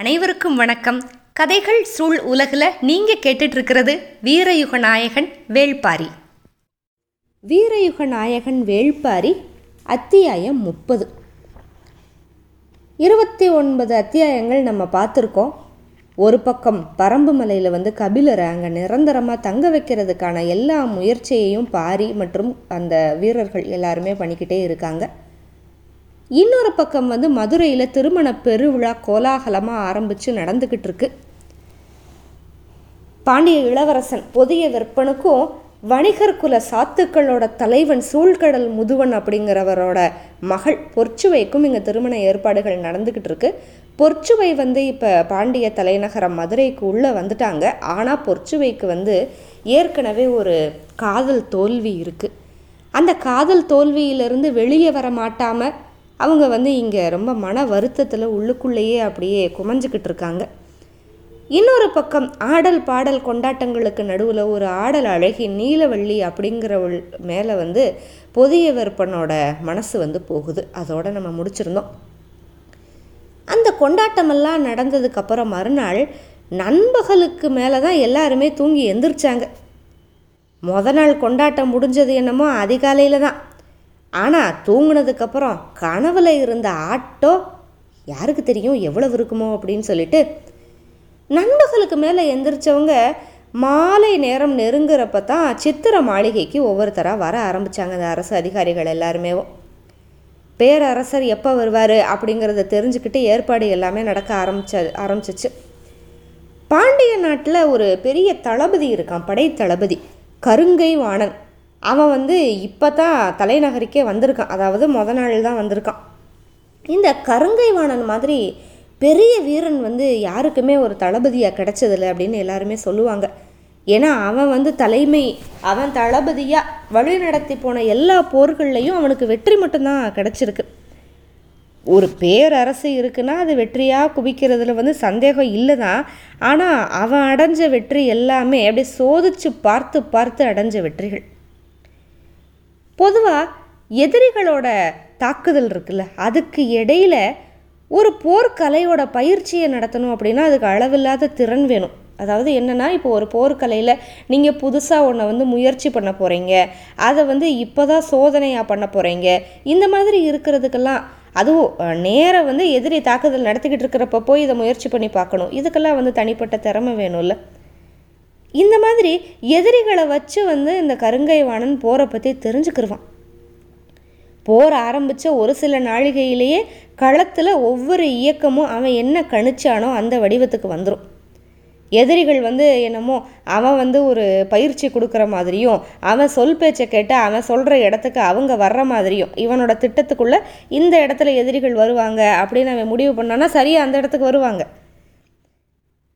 அனைவருக்கும் வணக்கம். கதைகள் சூழ் உலகில் நீங்கள் கேட்டுட்ருக்கிறது வீரயுக நாயகன் வேள்பாரி. வீரயுக நாயகன் வேள்பாரி அத்தியாயம் முப்பது. இருபத்தி ஒன்பது அத்தியாயங்கள் நம்ம பார்த்துருக்கோம். ஒரு பக்கம் பரம்பு மலையில் வந்து கபிலரை அங்கே நிரந்தரமாக தங்க வைக்கிறதுக்கான எல்லா முயற்சியையும் பாரி மற்றும் அந்த வீரர்கள் எல்லாருமே பண்ணிக்கிட்டே இருக்காங்க. இன்னொரு பக்கம் வந்து மதுரையில் திருமண பெருவிழா கோலாகலமாக ஆரம்பித்து நடந்துக்கிட்டு இருக்கு. பாண்டிய இளவரசன் புதிய விற்பனுக்கும் வணிகர் குல சாத்துக்களோட தலைவன் சூழ்கடல் முதுவன் அப்படிங்கிறவரோட மகள் பொற்சுவைக்கும் இங்கே திருமண ஏற்பாடுகள் நடந்துக்கிட்டு இருக்கு. பொற்சுவை வந்து இப்போ பாண்டிய தலைநகரம் மதுரைக்கு உள்ளே வந்துட்டாங்க. ஆனால் பொற்சுவைக்கு வந்து ஏற்கனவே ஒரு காதல் தோல்வி இருக்குது அந்த காதல் தோல்வியிலிருந்து வெளியே வர மாட்டாமல் அவங்க வந்து இங்கே ரொம்ப மன வருத்தத்தில் உள்ளுக்குள்ளேயே அப்படியே குமஞ்சிக்கிட்டு இருக்காங்க. இன்னொரு பக்கம் ஆடல் பாடல் கொண்டாட்டங்களுக்கு நடுவில் ஒரு ஆடல் அழகி நீலவள்ளி அப்படிங்கிறவள் மேலே வந்து பொதிய விற்பனோட மனசு வந்து போகுது. அதோடு நம்ம முடிச்சிருந்தோம். அந்த கொண்டாட்டமெல்லாம் நடந்ததுக்கப்புறம் மறுநாள் நண்பகலுக்கு மேலே தான் எல்லாருமே தூங்கி எந்திரிச்சாங்க. மொதல் நாள் கொண்டாட்டம் முடிஞ்சது என்னமோ அதிகாலையில் தான் ஆனால் தூங்கினதுக்கப்புறம் கனவுல இருந்த ஆட்டோ யாருக்கு தெரியும் எவ்வளவு இருக்குமோ அப்படின்னு சொல்லிட்டு நண்பகலுக்கு மேலே எந்திரிச்சவங்க மாலை நேரம் நெருங்குறப்ப தான் சித்திர மாளிகைக்கு ஒவ்வொருத்தராக வர ஆரம்பித்தாங்க அந்த அரசு அதிகாரிகள் எல்லாருமே. பேரரசர் எப்போ வருவார் அப்படிங்கிறத தெரிஞ்சுக்கிட்டு ஏற்பாடு எல்லாமே நடக்க ஆரம்பிச்ச ஆரம்பிச்சிச்சு. பாண்டிய நாட்டில் ஒரு பெரிய தளபதி இருக்கான் படை தளபதி கருங்கை வாணன். அவன் வந்து இப்போ தான் தலைநகருக்கே வந்திருக்கான். அதாவது மொதல் நாள் தான் வந்திருக்கான். இந்த கருங்கை வாணன் மாதிரி பெரிய வீரன் வந்து யாருக்குமே ஒரு தளபதியாக கிடைச்சதில்ல அப்படின்னு எல்லாருமே சொல்லுவாங்க. ஏன்னா அவன் வந்து தலைமை அவன் தளபதியாக வழி நடத்தி போன எல்லா போர்கள்லையும் அவனுக்கு வெற்றி மட்டும்தான் கிடச்சிருக்கு. ஒரு பேரரசு இருக்குன்னா அது வெற்றியாக குவிக்கிறதுல வந்து சந்தேகம் இல்லை தான் ஆனால் அவன் அடைஞ்ச வெற்றி எல்லாமே அப்படியே சோதிச்சு பார்த்து பார்த்து அடைஞ்ச வெற்றிகள். பொதுவாக எதிரிகளோட தாக்குதல் இருக்குல்ல அதுக்கு இடையில ஒரு போர்க்கலையோட பயிற்சியை நடத்தணும் அப்படின்னா அதுக்கு அளவில்லாத திறன் வேணும். அதாவது என்னென்னா இப்போ ஒரு போர்க்கலையில் நீங்கள் புதுசாக ஒன்றை வந்து முயற்சி பண்ண போகிறீங்க அதை வந்து இப்போ தான் சோதனையாக பண்ண போகிறீங்க இந்த மாதிரி இருக்கிறதுக்கெல்லாம் அதுவும் நேரம் வந்து எதிரி தாக்குதல் நடத்திக்கிட்டு இருக்கிறப்ப போய் இதை முயற்சி பண்ணி பார்க்கணும். இதுக்கெல்லாம் வந்து தனிப்பட்ட திறமை வேணும்ல. இந்த மாதிரி எதிரிகளை வச்சு வந்து இந்த கருங்கை வாணன் போரை பற்றி தெரிஞ்சுக்கிடுவான் போர் ஆரம்பித்த ஒரு சில நாழிகையிலேயே களத்தில் ஒவ்வொரு இயக்கமும் அவன் என்ன கணிச்சானோ அந்த வடிவத்துக்கு வந்துடும் எதிரிகள் வந்து என்னமோ அவன் வந்து ஒரு பயிற்சி கொடுக்குற மாதிரியும் அவன் சொல் பேச்சை கேட்டு அவன் சொல்கிற இடத்துக்கு அவங்க வர்ற மாதிரியும் இவனோட திட்டத்துக்குள்ளே இந்த இடத்துல எதிரிகள் வருவாங்க அப்படின்னு அவன் முடிவு பண்ணான்னா சரியாக அந்த இடத்துக்கு வருவாங்க.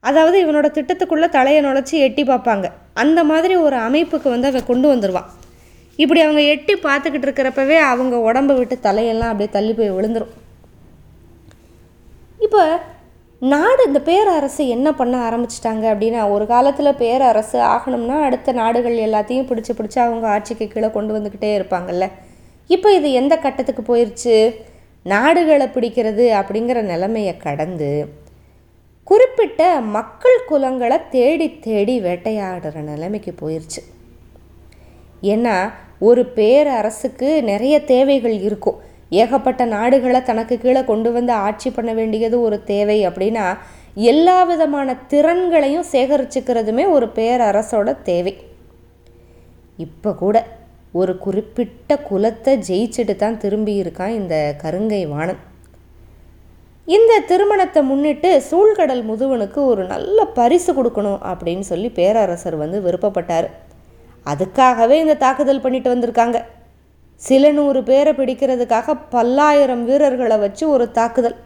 அதாவது இவனோட திட்டத்துக்குள்ளே தலையை நுழைச்சி எட்டி பார்ப்பாங்க. அந்த மாதிரி ஒரு அமைப்புக்கு வந்து அவன் கொண்டு வந்துடுவான் இப்படி அவங்க எட்டி பார்த்துக்கிட்டு இருக்கிறப்பவே அவங்க உடம்பை விட்டு தலையெல்லாம் அப்படியே தள்ளி போய் விழுந்துடும் இப்போ நாடு இந்த பேரரசு என்ன பண்ண ஆரம்பிச்சிட்டாங்க அப்படின்னா ஒரு காலத்தில் பேரரசு ஆகணும்னா அடுத்த நாடுகள் எல்லாத்தையும் பிடிச்சி பிடிச்சி அவங்க ஆட்சிக்கு கீழே கொண்டு வந்துக்கிட்டே இருப்பாங்கல்ல. இப்போ இது எந்த கட்டத்துக்கு போயிடுச்சு நாடுகளை பிடிக்கிறது அப்படிங்கிற நிலைமையை கடந்து குறிப்பிட்ட மக்கள் குலங்களை தேடி தேடி வேட்டையாடுற நிலைமைக்கு போயிடுச்சு ஏன்னா ஒரு பேரரசுக்கு நிறைய தேவைகள் இருக்கும். ஏகப்பட்ட நாடுகளை தனக்கு கீழே கொண்டு வந்து ஆட்சி பண்ண வேண்டியது ஒரு தேவை அப்படின்னா எல்லா விதமான திறன்களையும் சேகரிச்சுக்கிறதுமே ஒரு பேரரசோட தேவை. இப்போ கூட ஒரு குறிப்பிட்ட குலத்தை ஜெயிச்சுட்டு தான் திரும்பி இருக்கான் இந்த கருங்கை வாணன். இந்த திருமணத்தை முன்னிட்டு சூழ்கடல் முதுவனுக்கு ஒரு நல்ல பரிசு கொடுக்கணும் அப்படின்னு சொல்லி பேரரசர் வந்து விருப்பப்பட்டார். அதுக்காகவே இந்த தாக்குதல் பண்ணிட்டு வந்திருக்காங்க. சில நூறு பேரை பிடிக்கிறதுக்காக பல்லாயிரம் வீரர்களை வச்சு ஒரு தாக்குதல்.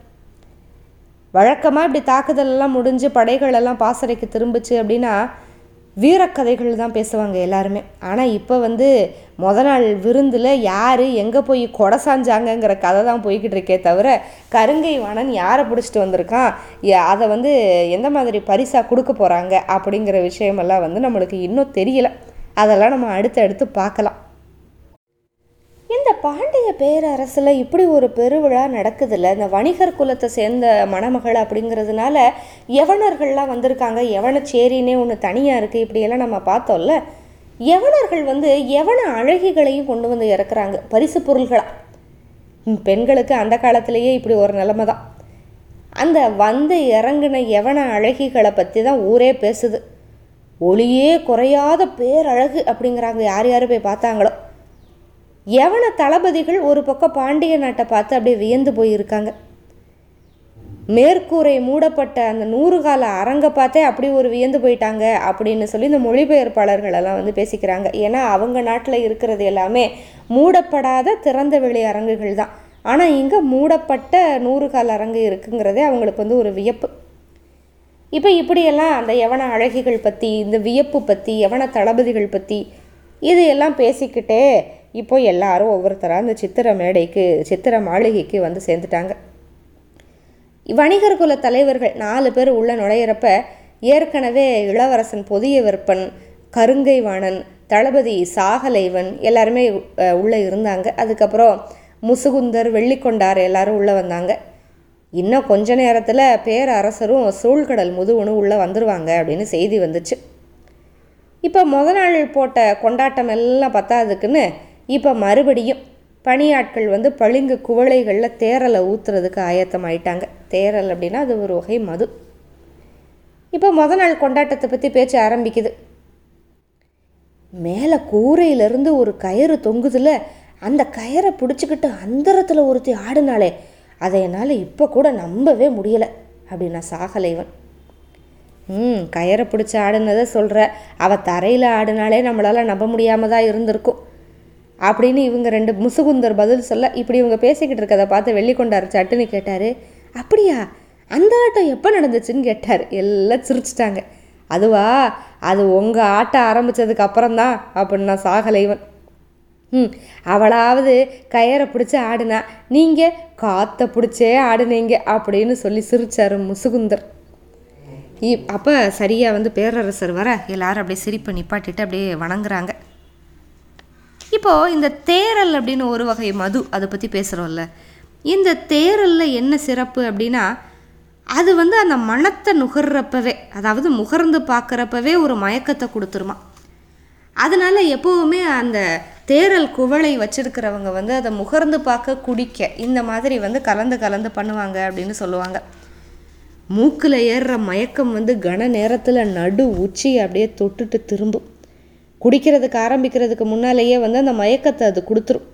வழக்கமாக இப்படி தாக்குதல் எல்லாம் முடிஞ்சு படைகள் எல்லாம் பாசறைக்கு திரும்பிச்சு அப்படின்னா வீரக்கதைகள் தான் பேசுவாங்க எல்லாருமே. ஆனால் இப்போ வந்து முத நாள் விருந்தில் யார் எங்கே போய் கொடை சாஞ்சாங்கங்கிற கதை தான் போய்கிட்டு இருக்கே தவிர கருங்கை வாணன் யாரை பிடிச்சிட்டு வந்திருக்கான்? அதை வந்து எந்த மாதிரி பரிசாக கொடுக்க போகிறாங்க அப்படிங்கிற விஷயமெல்லாம் வந்து நம்மளுக்கு இன்னும் தெரியலை. அதெல்லாம் நம்ம அடுத்து அடுத்து பார்க்கலாம். இந்த பாண்டிய பேரரசில் இப்படி ஒரு பெருவிழா நடக்குதுல்ல? இந்த வணிகர் குலத்தை சேர்ந்த மணமகள் அப்படிங்கிறதுனால யவனர்கள்லாம் வந்திருக்காங்க. யவனச்சேரின்னே ஒன்று தனியாக இருக்குது இப்படியெல்லாம் நம்ம பார்த்தோம்ல. யவனர்கள் வந்து யவன அழகிகளையும் கொண்டு வந்து இறக்குறாங்க. பரிசு பொருள்களாக பெண்களுக்கு அந்த காலத்திலேயே இப்படி ஒரு நிலைமை தான் அந்த வந்து இறங்கின யவன அழகிகளை பற்றி தான் ஊரே பேசுது. ஒளியே குறையாத பேரழகு அப்படிங்கிறாங்க. யார் யார் போய் பார்த்தாங்களோ? யவன தளபதிகள் ஒரு பக்கம் பாண்டிய நாட்டை பார்த்து அப்படியே வியந்து போயிருக்காங்க. மேற்கூரை மூடப்பட்ட அந்த நூறு கால அரங்கை பார்த்தே அப்படி ஒரு வியந்து போயிட்டாங்க அப்படின்னு சொல்லி இந்த மொழிபெயர்ப்பாளர்கள் எல்லாம் வந்து பேசிக்கிறாங்க. ஏன்னா அவங்க நாட்டில் இருக்கிறது எல்லாமே மூடப்படாத திறந்த வெளி அரங்குகள் தான். ஆனால் இங்கே மூடப்பட்ட நூறு கால அரங்கு இருக்குங்கிறதே அவங்களுக்கு வந்து ஒரு வியப்பு. இப்போ இப்படியெல்லாம் அந்த யவன அழகிகள் பற்றி இந்த வியப்பு பற்றி யவன தளபதிகள் பற்றி இது எல்லாம் பேசிக்கிட்டே இப்போ எல்லாரும் ஒவ்வொருத்தராக அந்த சித்திர மேடைக்கு சித்திர மாளிகைக்கு வந்து சேர்ந்துட்டாங்க. வணிகர் குல தலைவர்கள் நாலு பேர் உள்ள நுழையிறப்ப ஏற்கனவே இளவரசன் பொதிய விற்பன் கருங்கை வாணன் தளபதி சாகலைவன் எல்லாருமே உள்ளே இருந்தாங்க. அதுக்கப்புறம் முசுகுந்தர் வெள்ளிக்கொண்டார் எல்லாரும் உள்ளே வந்தாங்க. இன்னும் கொஞ்ச நேரத்தில் பேரரசரும் சூழ்கடல் முதுவனும் உள்ளே வந்துடுவாங்க அப்படின்னு செய்தி வந்துச்சு. இப்போ முத நாள் போட்ட கொண்டாட்டம் எல்லாம் பத்தாதுக்குன்னு இப்போ மறுபடியும் பணியாட்கள் வந்து பளிங்கு குவளைகளில் தேரலை ஊற்றுறதுக்கு ஆயத்தம் ஆயிட்டாங்க தேரல் அப்படின்னா அது ஒரு வகை மது. இப்போ முத நாள் கொண்டாட்டத்தை பற்றி பேச்சு ஆரம்பிக்குது. மேலே கூரையிலேருந்து ஒரு கயிறு தொங்குதில் அந்த கயிறை பிடிச்சிக்கிட்டு அந்தரத்தில் ஒருத்தி ஆடினாலே அதை என்னால் இப்போ கூட நம்பவே முடியலை அப்படின்னா சாகலைவன். ம் கயிறை பிடிச்சி ஆடுனதை சொல்கிற அவள் தரையில் ஆடினாலே நம்மளால் நம்ப முடியாமல் தான் இருந்திருக்கும். அப்படின்னு இவங்க ரெண்டு முசுகுந்தர் பதில் சொல்ல இப்படி இவங்க பேசிக்கிட்டு இருக்கதை பார்த்து வெள்ளிக்கொண்டார் சட்டுன்னு கேட்டார் அப்படியா? அந்த ஆட்டம் எப்போ நடந்துச்சுன்னு கேட்டார். எல்லாம் சிரிச்சிட்டாங்க. அதுவா? அது உங்கள் ஆட்டம் ஆரம்பித்ததுக்கு அப்புறம்தான் அப்படின்னா சாகலைவன் ம் அவளாவது கயரை பிடிச்சி ஆடுனா நீங்கள் காற்றை பிடிச்சே ஆடுனீங்க அப்படின்னு சொல்லி சிரித்தார் முசுகுந்தர். இ- அப்போ சரியாக வந்து பேரரசர் வர எல்லாரும் அப்படியே சிரிப்பை நிப்பாட்டிட்டு அப்படியே வணங்குறாங்க. இப்போது இந்த தேரல் அப்படின்னு ஒரு வகை மது அதை பற்றி பேசுகிறோம்ல இந்த தேரலில் என்ன சிறப்பு அப்படின்னா அது வந்து அந்த மணத்தை நுகர்றப்பவே அதாவது முகர்ந்து பார்க்குறப்பவே ஒரு மயக்கத்தை கொடுத்துருமா. அதனால் எப்போவுமே அந்த தேரல் குவளை வச்சுருக்கிறவங்க வந்து அதை முகர்ந்து பார்க்க குடிக்க இந்த மாதிரி வந்து கலந்து கலந்து பண்ணுவாங்க அப்படின்னு சொல்லுவாங்க. மூக்கில் ஏறுற மயக்கம் வந்து கன நேரத்தில் நடு உச்சி அப்படியே தொட்டுட்டு திரும்பும். குடிக்கிறதுக்கு ஆரம்பிக்கிறதுக்கு முன்னாலேயே வந்து அந்த மயக்கத்தை அது கொடுத்துரும்.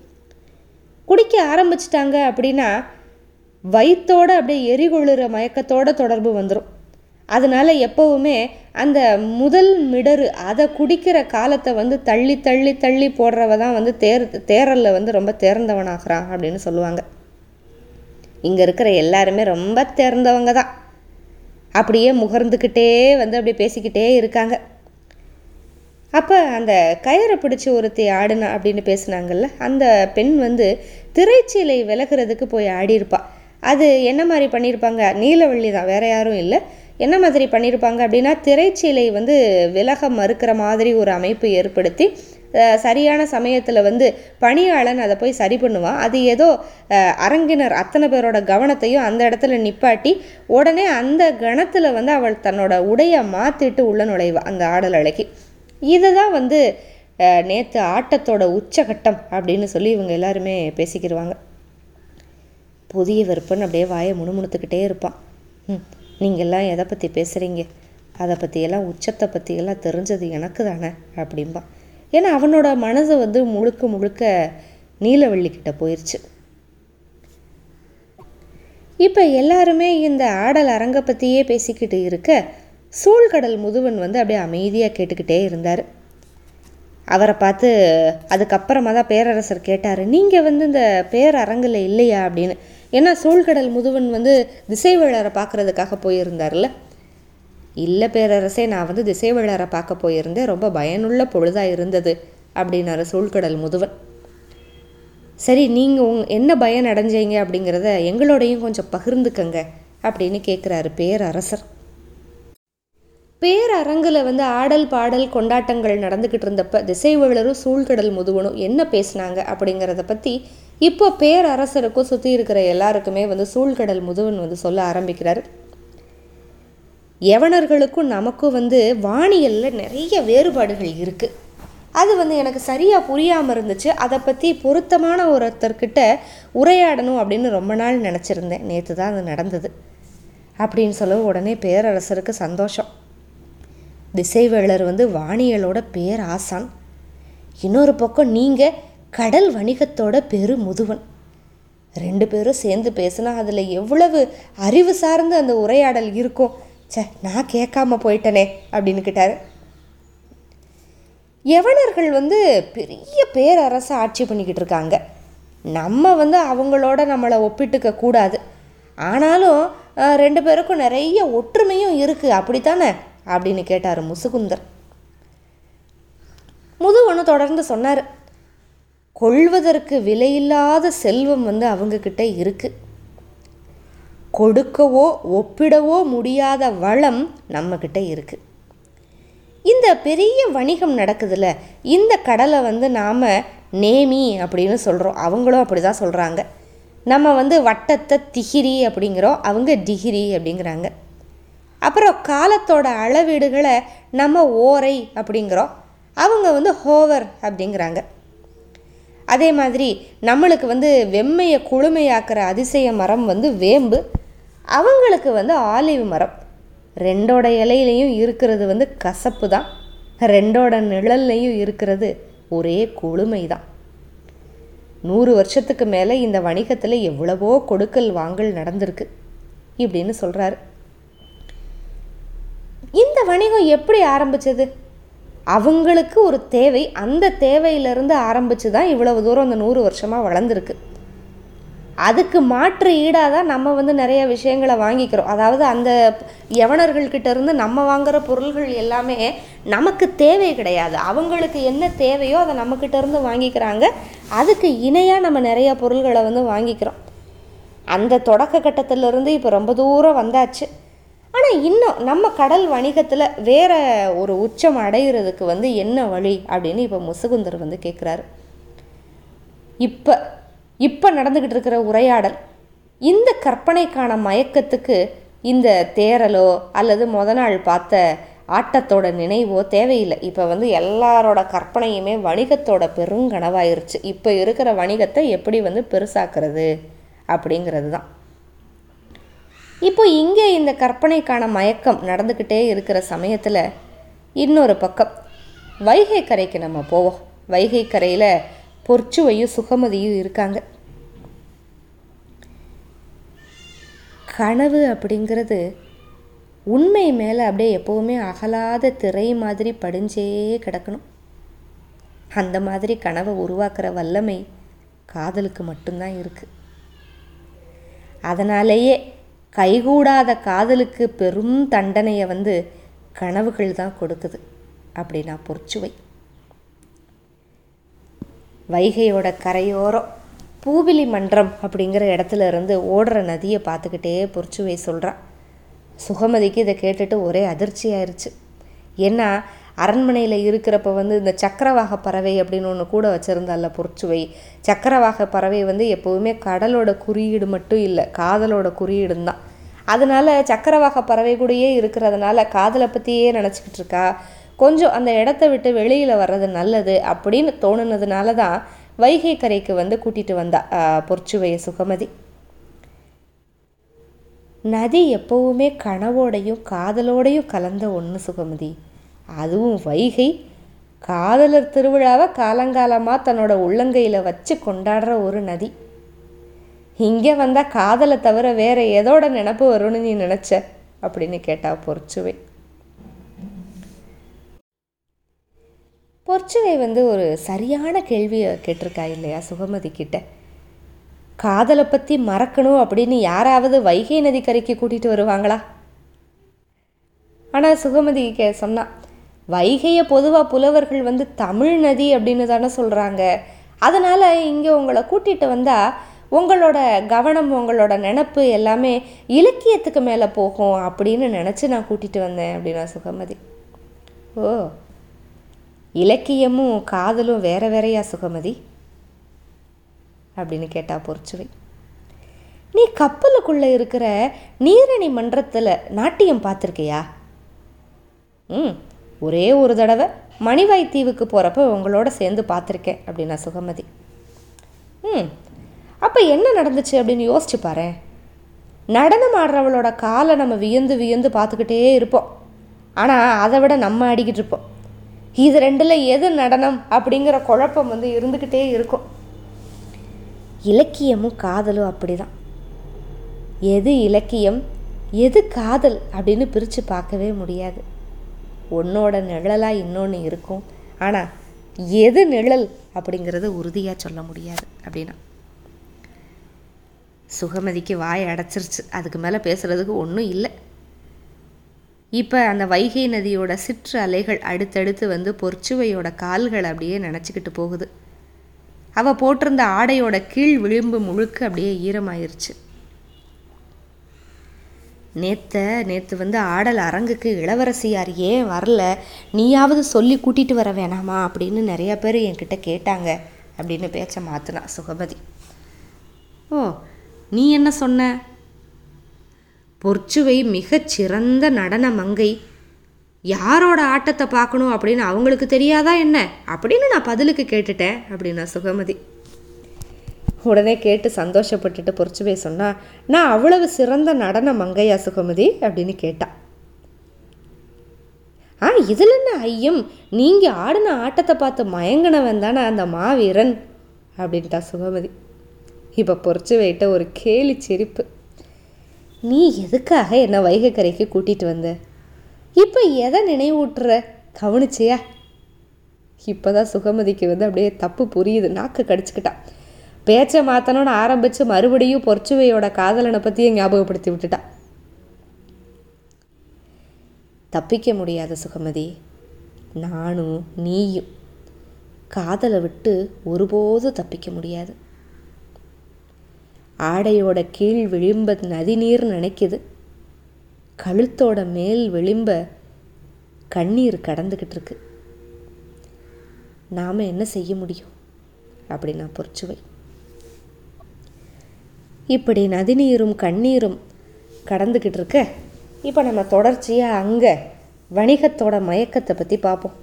குடிக்க ஆரம்பிச்சிட்டாங்க அப்படின்னா வயிற்றோட அப்படியே எரிகொள்ளுற மயக்கத்தோட தொடர்பு வந்துடும் அதனால எப்போவுமே அந்த முதல் மிடரு அதை குடிக்கிற காலத்தை வந்து தள்ளி தள்ளி தள்ளி போடுறவ தான் வந்து தேர் தேரலில் வந்து ரொம்ப தேர்ந்தவனாகிறான் அப்படின்னு சொல்லுவாங்க. இங்கே இருக்கிற எல்லாருமே ரொம்ப தேர்ந்தவங்க தான். அப்படியே முகர்ந்துக்கிட்டே வந்து அப்படியே பேசிக்கிட்டே இருக்காங்க. அப்போ அந்த கயிறை பிடிச்சி ஒருத்தி ஆடுனா அப்படின்னு பேசுனாங்கல்ல அந்த பெண் வந்து திரைச்சீலை விலகிறதுக்கு போய் ஆடியிருப்பா. அது என்ன மாதிரி பண்ணியிருப்பாங்க? நீலவள்ளி தான் வேற யாரும் இல்லை. என்ன மாதிரி பண்ணியிருப்பாங்க அப்படின்னா திரைச்சீலை வந்து விலக மறுக்கிற மாதிரி ஒரு அமைப்பு ஏற்படுத்தி சரியான சமயத்தில் வந்து பணியாளன் அதை போய் சரி பண்ணுவான். அது ஏதோ அரங்கினர் அத்தனை பேரோட கவனத்தையும் அந்த இடத்துல நிப்பாட்டி உடனே அந்த கணத்தில் வந்து அவள் தன்னோட உடையை மாற்றிட்டு உள்ள நுழைவா அந்த ஆடல் அழகி. இதை தான் வந்து நேற்று ஆட்டத்தோட உச்சகட்டம் அப்படின்னு சொல்லி இவங்க எல்லாருமே பேசிக்கிடுவாங்க புதிய விருப்பன் அப்படியே வாயை முணுமுணுத்துக்கிட்டே இருப்பான். ம் நீங்கள்லாம் எதை பற்றி பேசுகிறீங்க அதை பற்றியெல்லாம் உச்சத்தை பற்றியெல்லாம் தெரிஞ்சது எனக்கு தானே அப்படிம்பான். ஏன்னா அவனோட மனசை வந்து முழுக்க முழுக்க நீலவள்ளிக்கிட்ட போயிடுச்சு இப்போ எல்லாருமே இந்த ஆடல் அரங்கை பற்றியே பேசிக்கிட்டு இருக்க சூழ்கடல் முதுவன் வந்து அப்படியே அமைதியாக கேட்டுக்கிட்டே இருந்தார். அவரை பார்த்து அதுக்கப்புறமா தான் பேரரசர் கேட்டார் நீங்கள் வந்து இந்த பேரரங்கில் இல்லையா? அப்படின்னு. ஏன்னா சூழ்கடல் முதுவன் வந்து திசைவேளரை பார்க்குறதுக்காக போயிருந்தார்ல இல்லை பேரரசே நான் வந்து திசைவேளரை பார்க்க போயிருந்தேன். ரொம்ப பயனுள்ள பொழுதாக இருந்தது அப்படின்னாரு சூழ்கடல் முதுவன். சரி நீங்கள் உங் என்ன பயன் அடைஞ்சீங்க அப்படிங்கிறத எங்களோடையும் கொஞ்சம் பகிர்ந்துக்கங்க அப்படின்னு கேட்குறாரு பேரரசர். பேரரங்கில் வந்து ஆடல் பாடல் கொண்டாட்டங்கள் நடந்துக்கிட்டு இருந்தப்ப திசைவேளரும் சூழ்கடல் முதுவனும் என்ன பேசுனாங்க அப்படிங்கிறத பற்றி இப்போ பேரரசருக்கும் சுற்றி இருக்கிற எல்லாருக்குமே வந்து சூழ்கடல் முதுவன் வந்து சொல்ல ஆரம்பிக்கிறார். யவனர்களுக்கும் நமக்கும் வந்து வானியலில் நிறைய வேறுபாடுகள் இருக்குது அது வந்து எனக்கு சரியாக புரியாமல் இருந்துச்சு. அதை பற்றி பொருத்தமான ஒருத்தர்கிட்ட உரையாடணும் அப்படின்னு ரொம்ப நாள் நினச்சிருந்தேன். நேற்று தான் அது நடந்தது. அப்படின்னு சொல்ல உடனே பேரரசருக்கு சந்தோஷம். திசைவேளர் வந்து வானியலோட பேராசான் இன்னொரு பக்கம் நீங்கள் கடல் வணிகத்தோட பெரு முதுவன். ரெண்டு பேரும் சேர்ந்து பேசுனா அதில் எவ்வளவு அறிவு சார்ந்த அந்த உரையாடல் இருக்கும். ச்சே நான் கேட்காம போயிட்டனே அப்படின்னு கேட்டார். யவனர்கள் வந்து பெரிய பேரரசை ஆட்சி பண்ணிக்கிட்டு இருக்காங்க. நம்ம வந்து அவங்களோட நம்மளை ஒப்பிட்டுக்க கூடாது. ஆனாலும் ரெண்டு பேருக்கும் நிறைய ஒற்றுமையும் இருக்குது அப்படித்தானே? அப்படின்னு கேட்டார் முசுகுந்தர். முதுவனு தொடர்ந்து சொன்னார் கொள்வதற்கு விலையில்லாத செல்வம் வந்து அவங்கக்கிட்ட இருக்குது கொடுக்கவோ ஒப்பிடவோ முடியாத வளம் நம்மக்கிட்ட இருக்குது இந்த பெரிய வணிகம் நடக்குதுல்ல இந்த கடலை வந்து நாம் நேமி அப்படின்னு சொல்கிறோம் அவங்களும் அப்படி தான் சொல்கிறாங்க நம்ம வந்து வட்டத்தை திகிரி அப்படிங்கிறோம். அவங்க டிகிரி அப்படிங்கிறாங்க. அப்புறம் காலத்தோட அளவீடுகளை நம்ம ஓரை அப்படிங்கிறோம். அவங்க வந்து ஹோவர் அப்படிங்கிறாங்க. அதே மாதிரி நம்மளுக்கு வந்து வெம்மையை குளுமையாக்குற அதிசய மரம் வந்து வேம்பு. அவங்களுக்கு வந்து ஆலிவ் மரம். ரெண்டோட இலையிலையும் இருக்கிறது வந்து கசப்பு தான். ரெண்டோட நிழல்லையும் இருக்கிறது ஒரே குளுமை தான். நூறு வருஷத்துக்கு மேலே இந்த வணிகத்தில் எவ்வளவோ கொடுக்கல் வாங்கல் நடந்திருக்கு. இப்படின்னு சொல்கிறாரு இந்த வணிகம் எப்படி ஆரம்பிச்சது? அவங்களுக்கு ஒரு தேவை அந்த தேவையிலிருந்து ஆரம்பித்து தான் இவ்வளவு தூரம் அந்த நூறு வருஷமாக வளர்ந்துருக்கு. அதுக்கு மாற்று ஈடாக தான் நம்ம வந்து நிறைய விஷயங்களை வாங்கிக்கிறோம். அதாவது அந்த யவனர்கள்கிட்ட இருந்து நம்ம வாங்குகிற பொருள்கள் எல்லாமே நமக்கு தேவை கிடையாது. அவங்களுக்கு என்ன தேவையோ அதை நம்மக்கிட்ட இருந்து வாங்கிக்கிறாங்க. அதுக்கு இணையாக நம்ம நிறைய பொருள்களை வந்து வாங்கிக்கிறோம். அந்த தொடக்க கட்டத்திலிருந்து இப்போ ரொம்ப தூரம் வந்தாச்சு. ஆனால் இன்னும் நம்ம கடல் வணிகத்தில் வேற ஒரு உச்சம் அடைகிறதுக்கு வந்து என்ன வழி அப்படின்னு இப்போ முசுகுந்தர் வந்து கேட்குறாரு இப்போ இப்போ நடந்துக்கிட்டு இருக்கிற உரையாடல் இந்த கற்பனைக்கான மயக்கத்துக்கு இந்த தேரலோ அல்லது முத நாள் பார்த்த ஆட்டத்தோட நினைவோ தேவையில்லை. இப்போ வந்து எல்லாரோட கற்பனையுமே வணிகத்தோட பெருங்கனவாயிருச்சு. இப்போ இருக்கிற வணிகத்தை எப்படி வந்து பெருசாக்குறது அப்படிங்கிறது தான் இப்போ இங்கே இந்த கற்பனைக்கான மயக்கம் நடந்துக்கிட்டே இருக்கிற சமயத்தில் இன்னொரு பக்கம். வைகை கரைக்கு நம்ம போவோம். வைகை கரையில் பொற்சுவையும் சுகமதியும் இருக்காங்க. கனவு அப்படிங்கிறது உண்மை மேலே அப்படியே எப்போவுமே அகலாத திரை மாதிரி படிஞ்சே கிடக்கணும். அந்த மாதிரி கனவை உருவாக்குற வல்லமை காதலுக்கு மட்டும்தான் இருக்குது அதனாலேயே கைகூடாத காதலுக்கு பெரும் தண்டனையை வந்து கனவுகள் தான் கொடுக்குது. அப்படின்னா பொற்சுவை. வைகையோட கரையோரம் பூவிலி மன்றம் அப்படிங்கிற இடத்துல இருந்து ஓடுற நதியை பார்த்துக்கிட்டே பொற்சுவை சொல்கிறான் சுகமதிக்கு இதை கேட்டுட்டு ஒரே அதிர்ச்சி ஆயிடுச்சு ஏன்னா அரண்மனையில் இருக்கிறப்ப வந்து இந்த சக்கரவாக பறவை அப்படின்னு ஒன்று கூட வச்சுருந்தால பொற்சுவை. சக்கரவாக பறவை வந்து எப்போவுமே கடலோட குறியீடு மட்டும் இல்லை காதலோட குறியீடும் தான் அதனால சக்கரவாக பறவை கூடயே இருக்கிறதுனால காதலை பற்றியே நினச்சிக்கிட்டு இருக்கா? கொஞ்சம் அந்த இடத்த விட்டு வெளியில் வர்றது நல்லது அப்படின்னு தோணுனதுனால தான் வைகை கரைக்கு வந்து கூட்டிகிட்டு வந்தா ஆஹ், பொற்சுவைய சுகமதி. நதி எப்பவுமே கனவோடையும் காதலோடையும் கலந்த ஒன்று சுகமதி. அதுவும் வைகை. காதலர் திருவிழாவை காலங்காலமாக தன்னோட உள்ளங்கையில் வச்சு கொண்டாடுற ஒரு நதி. இங்கே வந்தால் காதலை தவிர வேற எதோட நினப்பு வரும்னு நீ நினச்ச? அப்படின்னு கேட்டால் பொற்சுவை. பொற்சுவை வந்து ஒரு சரியான கேள்வியை கேட்டிருக்கா இல்லையா சுகமதி கிட்ட? காதலை பற்றி மறக்கணும் அப்படின்னு யாராவது வைகை நதிக்கரைக்கு கூட்டிகிட்டு வருவாங்களா? ஆனால் சுகமதி கே சொன்னான் வைகையை பொதுவாக புலவர்கள் வந்து தமிழ் நதி அப்படின்னு தானே சொல்கிறாங்க அதனால் இங்கே உங்களை கூட்டிகிட்டு வந்தால் உங்களோட கவனம் உங்களோட நினப்பு எல்லாமே இலக்கியத்துக்கு மேலே போகும் அப்படின்னு நினச்சி நான் கூட்டிகிட்டு வந்தேன் அப்படின்னா சுகமதி ஓ இலக்கியமும் காதலும் வேற வேறையா சுகமதி அப்படின்னு கேட்டா பொறிச்சுவை நீ கப்பலுக்குள்ளே இருக்கிற நீரணி மன்றத்தில் நாட்டியம் பார்த்துருக்கியா? ம் ஒரே ஒரு தடவை மணிவாய் தீவுக்கு போகிறப்ப உங்களோட சேர்ந்து பார்த்துருக்கேன் அப்படின்னா சுகமதி. ம் அப்போ என்ன நடந்துச்சு அப்படின்னு யோசிச்சு பாரு நடனம் ஆடுறவளோட காலை நம்ம வியந்து வியந்து பார்த்துக்கிட்டே இருப்போம். ஆனால் அதை விட நம்ம அடிக்கிட்டு இருப்போம். இது ரெண்டில் எது நடனம் அப்படிங்கிற குழப்பம் வந்து இருந்துக்கிட்டே இருக்கும். இலக்கியமும் காதலும் அப்படிதான். எது இலக்கியம் எது காதல் அப்படின்னு பிரித்து பார்க்கவே முடியாது. உன்னோட நிழலாக இன்னொன்று இருக்கும். ஆனால் எது நிழல் அப்படிங்கிறத உறுதியாக சொல்ல முடியாது அப்படின்னா. சுகமதிக்கு வாய் அடைச்சிருச்சு. அதுக்கு மேலே பேசுகிறதுக்கு ஒன்றும் இல்லை. இப்போ அந்த வைகை நதியோட சிற்று அலைகள் அடுத்தடுத்து வந்து பொற்சுவையோட கால்கள் அப்படியே நினச்சிக்கிட்டு போகுது. அவள் போட்டிருந்த ஆடையோட கீழ் விளிம்பு முழுக்க அப்படியே ஈரமாயிருச்சு. நேத்த நேற்று வந்து ஆடல் அரங்குக்கு இளவரசியார் ஏன் வரல? நீயாவது சொல்லி கூட்டிகிட்டு வர வேணாமா? அப்படின்னு நிறைய பேர் என்கிட்ட கேட்டாங்க. அப்படின்னு பேச்சை மாற்றினா சுகபதி ஓ நீ என்ன சொன்ன? பொற்சுவை மிகச் சிறந்த நடன மங்கை. யாரோட ஆட்டத்தை பார்க்கணும் அப்படின்னு அவங்களுக்கு தெரியாதா என்ன? அப்படின்னு நான் பதிலுக்கு கேட்டுட்டேன் அப்படின்னா சுகமதி. உடனே கேட்டு சந்தோஷப்பட்டுட்டு பொறிச்சுவே சொன்னால் நான் அவ்வளவு சிறந்த நடன மங்கையா சுகமதி? அப்படின்னு கேட்டா. ஆ இதில் என்ன ஐயம்? நீங்கள் ஆடின ஆட்டத்தை பார்த்து மயங்கினவன் தானே அந்த மாவீரன்? அப்படின்ட்டா சுகமதி. இப்போ பொறிச்சு வைட்ட ஒரு கேலி சிரிப்பு. நீ எதுக்காக என்னை வைகைக்கரைக்கு கூட்டிகிட்டு வந்த? இப்போ எதை நினைவூட்டுற? கவனிச்சியா? இப்போதான் சுகமதிக்கு வந்து அப்படியே தப்பு புரியுது நாக்கு கடிச்சுக்கிட்டான் பேச்சை மாற்றணும்னு ஆரம்பித்து மறுபடியும் பொற்சுவையோட காதலனை பற்றியே ஞாபகப்படுத்தி விட்டுட்டா. தப்பிக்க முடியாத சுகமதி நானும் நீயும் காதலை விட்டு ஒருபோதும் தப்பிக்க முடியாது. ஆடையோட கீழ் விளிம்ப நதிநீர் நினைக்குது. கழுத்தோட மேல் விளிம்ப கண்ணீர் கடந்துக்கிட்டு இருக்கு. நாம் என்ன செய்ய முடியும்? அப்படின்னா பொறிச்சுவை இப்படி நதிநீரும் கண்ணீரும் கடந்துக்கிட்டு இருக்க இப்போ நம்ம தொடர்ச்சியாக அங்கே வணிகத்தோட மயக்கத்தை பற்றி பார்ப்போம்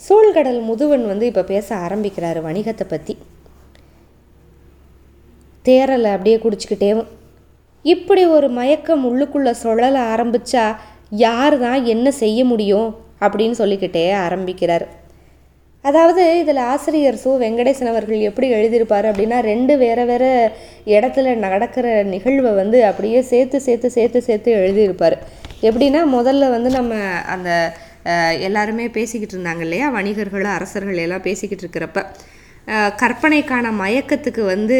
சூழ்கடல் முதுவன் வந்து இப்போ பேச ஆரம்பிக்கிறாரு வணிகத்தை பற்றி தேரலை அப்படியே குடிச்சிக்கிட்டேவும் இப்படி ஒரு மயக்கம் உள்ளுக்குள்ளே சுழல ஆரம்பித்தா யார் தான் என்ன செய்ய முடியும் அப்படின்னு சொல்லிக்கிட்டே ஆரம்பிக்கிறார். அதாவது இதில் ஆசிரியர் சு வெங்கடேசன் அவர்கள் எப்படி எழுதியிருப்பார் அப்படின்னா ரெண்டு வேறு வேறு இடத்துல நடக்கிற நிகழ்வை வந்து அப்படியே சேர்த்து சேர்த்து சேர்த்து சேர்த்து எழுதியிருப்பார். எப்படின்னா முதல்ல வந்து நம்ம அந்த எல்லாருமே பேசிக்கிட்டு இருந்தாங்க இல்லையா? வணிகர்கள் அரசர்கள் எல்லாம் பேசிக்கிட்டு இருக்கிறப்ப கற்பனைக்கான மயக்கத்துக்கு வந்து